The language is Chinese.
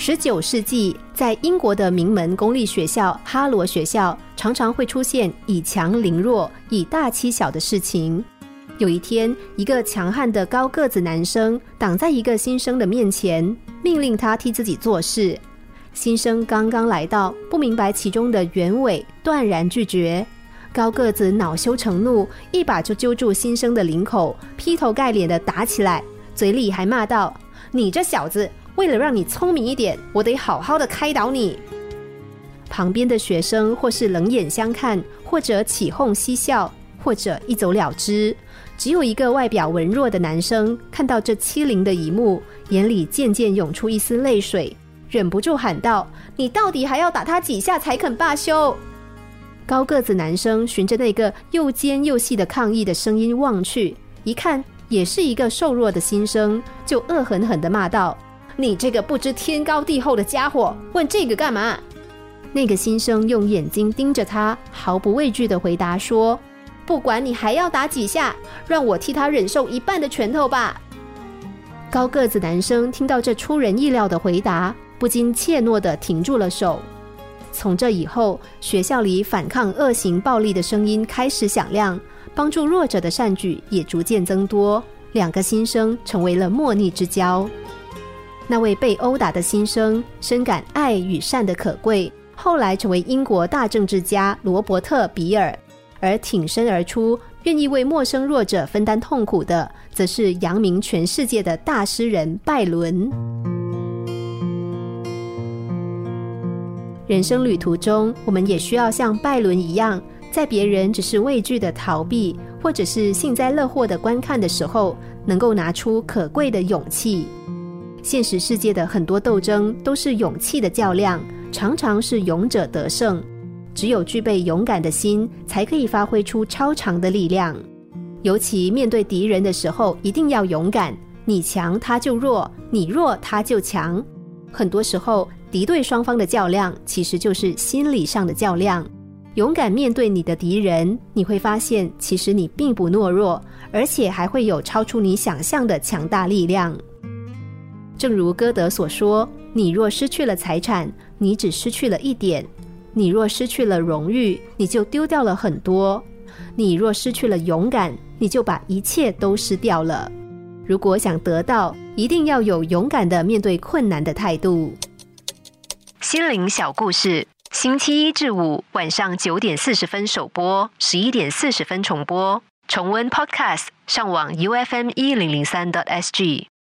十九世纪，在英国的名门公立学校哈罗学校，常常会出现以强凌弱、以大欺小的事情。有一天，一个强悍的高个子男生挡在一个新生的面前，命令他替自己做事。新生刚刚来到，不明白其中的原委，断然拒绝。高个子恼羞成怒，一把就揪住新生的领口，劈头盖脸的打起来，嘴里还骂道：“你这小子！”为了让你聪明一点，我得好好的开导你。旁边的学生或是冷眼相看，或者起哄嬉笑，或者一走了之。只有一个外表文弱的男生看到这欺凌的一幕，眼里渐渐涌出一丝泪水，忍不住喊道：“你到底还要打他几下才肯罢休？”高个子男生循着那个又尖又细的抗议的声音望去，一看也是一个瘦弱的新生，就恶狠狠地骂道。你这个不知天高地厚的家伙，问这个干嘛？那个新生用眼睛盯着他，毫不畏惧的回答说：“不管你还要打几下，让我替他忍受一半的拳头吧。”高个子男生听到这出人意料的回答，不禁怯懦的停住了手。从这以后，学校里反抗恶行暴力的声音开始响亮，帮助弱者的善举也逐渐增多，两个新生成为了莫逆之交。那位被殴打的新生深感爱与善的可贵，后来成为英国大政治家罗伯特·比尔；而挺身而出，愿意为陌生弱者分担痛苦的，则是扬名全世界的大诗人拜伦。人生旅途中，我们也需要像拜伦一样，在别人只是畏惧的逃避，或者是幸灾乐祸的观看的时候，能够拿出可贵的勇气。现实世界的很多斗争都是勇气的较量，常常是勇者得胜。只有具备勇敢的心，才可以发挥出超常的力量。尤其面对敌人的时候，一定要勇敢。你强他就弱，你弱他就强。很多时候，敌对双方的较量其实就是心理上的较量。勇敢面对你的敌人，你会发现，其实你并不懦弱，而且还会有超出你想象的强大力量。正如歌德所说：“你若失去了财产，你只失去了一点；你若失去了荣誉，你就丢掉了很多；你若失去了勇敢，你就把一切都失掉了。如果想得到，一定要有勇敢的面对困难的态度。”心灵小故事，星期一至五晚上九点四十分首播，十一点四十分重播。重温 Podcast，上网 U F M 一零零三 t S G。